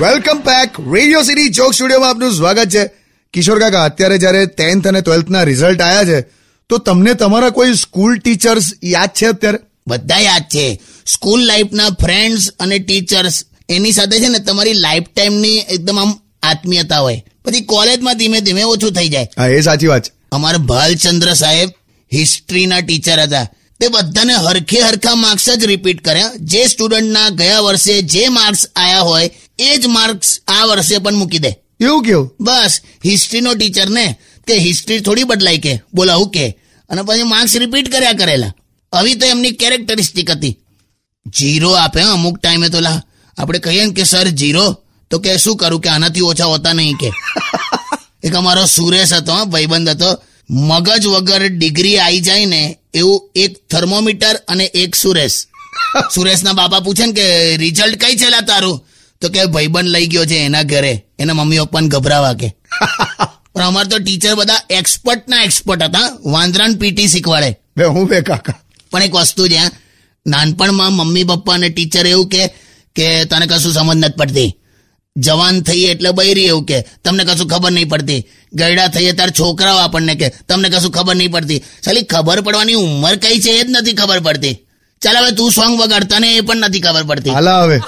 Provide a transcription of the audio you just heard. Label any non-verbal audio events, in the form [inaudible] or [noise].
Welcome back radio city joke સ્ટુડિયોમાં આપનું સ્વાગત છે. કિશોર કાકા અત્યારે જ્યારે ટેન્થ અને ટ્વેલ્થના રિઝલ્ટ આવ્યા છે તો તમને તમારા કોઈ સ્કૂલ ટીચર્સ યાદ છે અત્યારે? બધા યાદ છે. સ્કૂલ લાઈફના ફ્રેન્ડ્સ અને ટીચર્સ એની સાથે છે ને તમારી લાઈફ ટાઈમની એકદમ આમ આત્મીયતા હોય. પછી કોલેજમાં ધીમે ધીમે ઓછું થઈ જાય. હા એ સાચી વાત છે. અમારા ભાલચંદ્ર સાહેબ હિસ્ટ્રીના ટીચર હતા. તે બધાને હરખે હરખા માર્ક્સ જ રિપીટ કર્યા. જે સ્ટુડન્ટના ગયા વર્ષે જે માર્ક્સ આયા હોય એ જ માર્ક્સ આ વર્ષે પણ મૂકી દે. એવું કેવું? બસ હિસ્ટ્રીનો ટીચર ને કે હિસ્ટ્રી થોડી બદલાય કે બોલા હું કે. અને પછી માર્ક્સ રિપીટ કર્યા કરેલા. આવી તો એમની કેરેક્ટરિસ્ટિક હતી. જીરો આપે અમુક ટાઈમે તો લા આપણે કહીએ ને કે સર જીરો તો કે શું કરું કે આનાથી ઓછા હોતા નહીં કે. [laughs] એક અમારો સુરેશ હતો ભાઈબંધ હતો. મગજ વગર ડિગ્રી આવી જાય ને એવું એક થર્મોમીટર અને એક સુરેશ. [laughs] સુરેશના બાપા પૂછે ને કે રિઝલ્ટ કઈ છે તારું? તો કે ભાઈબંધ લઈ ગયો છે એના ઘરે. એના મમ્મી પપ્પાને ગભરાવા કે. [laughs] પણ અમાર તો ટીચર બધા એક્સપર્ટ ના એક્સપર્ટ હતા. વાંદરાન પીટી શીખવાડે. બે હું બે કાકા. પણ એક વસ્તુ છે નાનપણમાં મમ્મી પપ્પા અને ટીચર એવું કે કે તને કશું સમજ નથી પડતી. જવાન થઈએ એટલે બૈરી એવું કે, તમને કશું ખબર નહીં પડતી. ગયડા થઈએ ત્યારે છોકરાઓ આપણને કે, તમને કશું ખબર નહીં પડતી. ચાલી ખબર પડવાની ઉંમર કઈ છે એ જ નથી ખબર પડતી. ચાલ હવે તું સોંગ વગાડ તને એ પણ નથી ખબર પડતી. હાલા હવે.